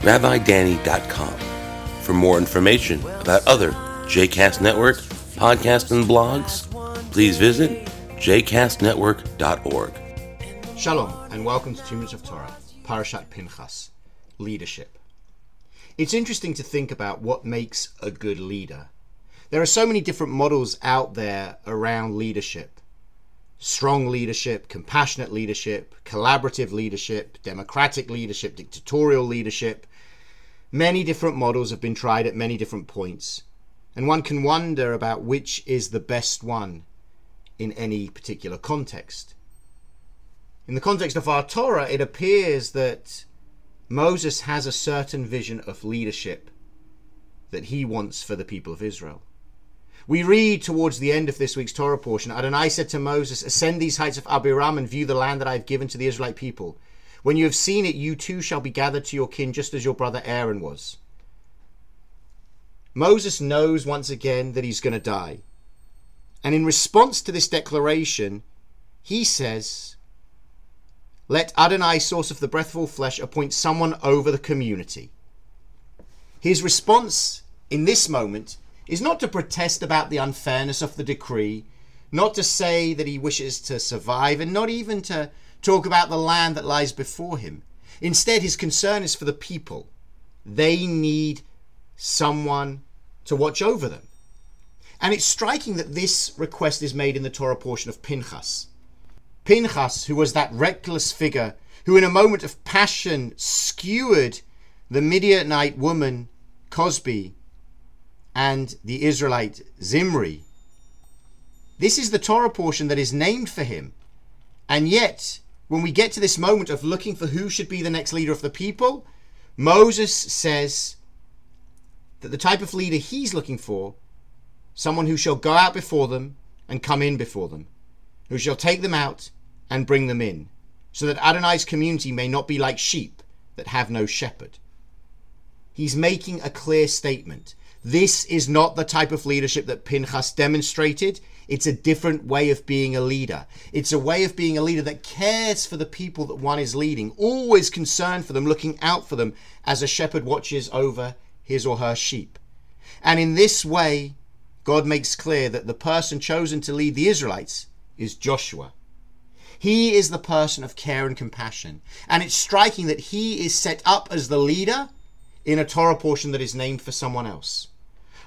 rabbidanny.com. For more information about other JCast Network podcasts and blogs, please visit jcastnetwork.org. Shalom, and welcome to Minutes of Torah, Parashat Pinchas, Leadership. It's interesting to think about what makes a good leader. There are so many different models out there around leadership strong leadership, compassionate leadership, collaborative leadership, democratic leadership, dictatorial leadership. Many different models have been tried at many different points, and one can wonder about which is the best one in any particular context. In the context of our Torah, it appears that Moses has a certain vision of leadership that he wants for the people of Israel. We read towards the end of this week's Torah portion Adonai said to Moses, Ascend these heights of Abarim and view the land that I have given to the Israelite people. When you have seen it, you too shall be gathered to your kin, just as your brother Aaron was. Moses knows once again that he's going to die. And in response to this declaration, he says, Let Adonai, source of the breath of all flesh, appoint someone over the community. His response in this moment is not to protest about the unfairness of the decree, not to say that he wishes to survive, and not even to talk about the land that lies before him. Instead, his concern is for the people. They need someone to watch over them. And it's striking that this request is made in the Torah portion of Pinchas. Pinchas, who was that reckless figure who, in a moment of passion, skewered the Midianite woman Cozbi and the Israelite Zimri. This is the Torah portion that is named for him. And yet, when we get to this moment of looking for who should be the next leader of the people, Moses says that the type of leader he's looking for, someone who shall go out before them and come in before them, who shall take them out and bring them in, so that Adonai's community may not be like sheep that have no shepherd. He's making a clear statement this is not the type of leadership that Pinchas demonstrated. It's a different way of being a leader. It's a way of being a leader that cares for the people that one is leading, always concerned for them, looking out for them as a shepherd watches over his or her sheep. And in this way, God makes clear that the person chosen to lead the Israelites is Joshua. He is the person of care and compassion. And it's striking that he is set up as the leader in a Torah portion that is named for someone else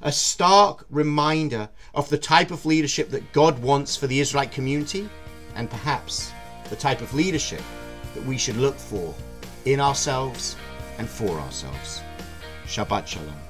a stark reminder of the type of leadership that God wants for the Israelite community and perhaps the type of leadership that we should look for in ourselves and for ourselves. Shabbat Shalom.